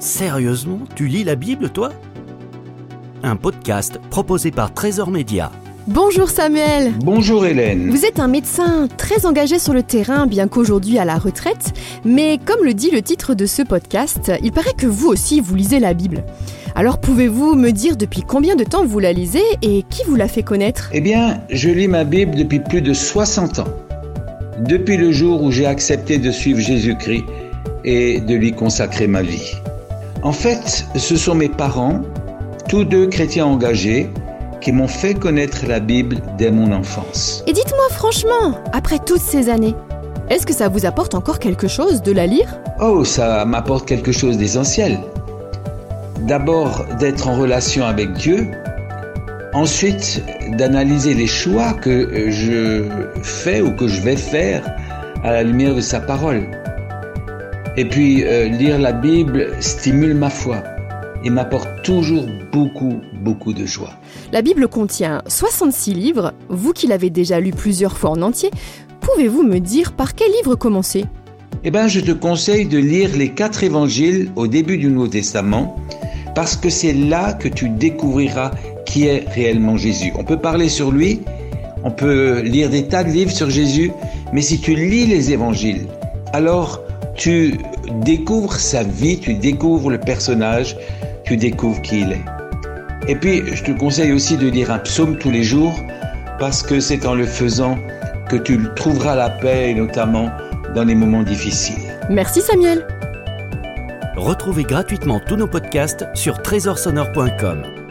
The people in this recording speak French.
Sérieusement, tu lis la Bible, toi? Un podcast proposé par Trésor Média. Bonjour Samuel Bonjour Hélène. Vous êtes un médecin très engagé sur le terrain, bien qu'aujourd'hui à la retraite, mais comme le dit le titre de ce podcast, il paraît que vous aussi vous lisez la Bible. Alors pouvez-vous me dire depuis combien de temps vous la lisez et qui vous l'a fait connaître? Eh bien, je lis ma Bible depuis plus de 60 ans. Depuis le jour où j'ai accepté de suivre Jésus-Christ et de lui consacrer ma vie. En fait, ce sont mes parents, tous deux chrétiens engagés, qui m'ont fait connaître la Bible dès mon enfance. Et dites-moi franchement, après toutes ces années, est-ce que ça vous apporte encore quelque chose de la lire? Oh, ça m'apporte quelque chose d'essentiel. D'abord, d'être en relation avec Dieu. Ensuite, d'analyser les choix que je fais ou que je vais faire à la lumière de sa parole. Et puis, euh, lire la Bible stimule ma foi et m'apporte toujours beaucoup, beaucoup de joie. La Bible contient 66 livres. Vous qui l'avez déjà lu plusieurs fois en entier, pouvez-vous me dire par quel livre commencer? Eh bien, je te conseille de lire les quatre évangiles au début du Nouveau Testament parce que c'est là que tu découvriras qui est réellement Jésus. On peut parler sur lui, on peut lire des tas de livres sur Jésus, mais si tu lis les évangiles, alors tu découvres sa vie, tu découvres le personnage, tu découvres qui il est. Et puis, je te conseille aussi de lire un psaume tous les jours, parce que c'est en le faisant que tu trouveras la paix, et notamment dans les moments difficiles. Merci Samuel Retrouvez gratuitement tous nos podcasts sur trésorsonore.com.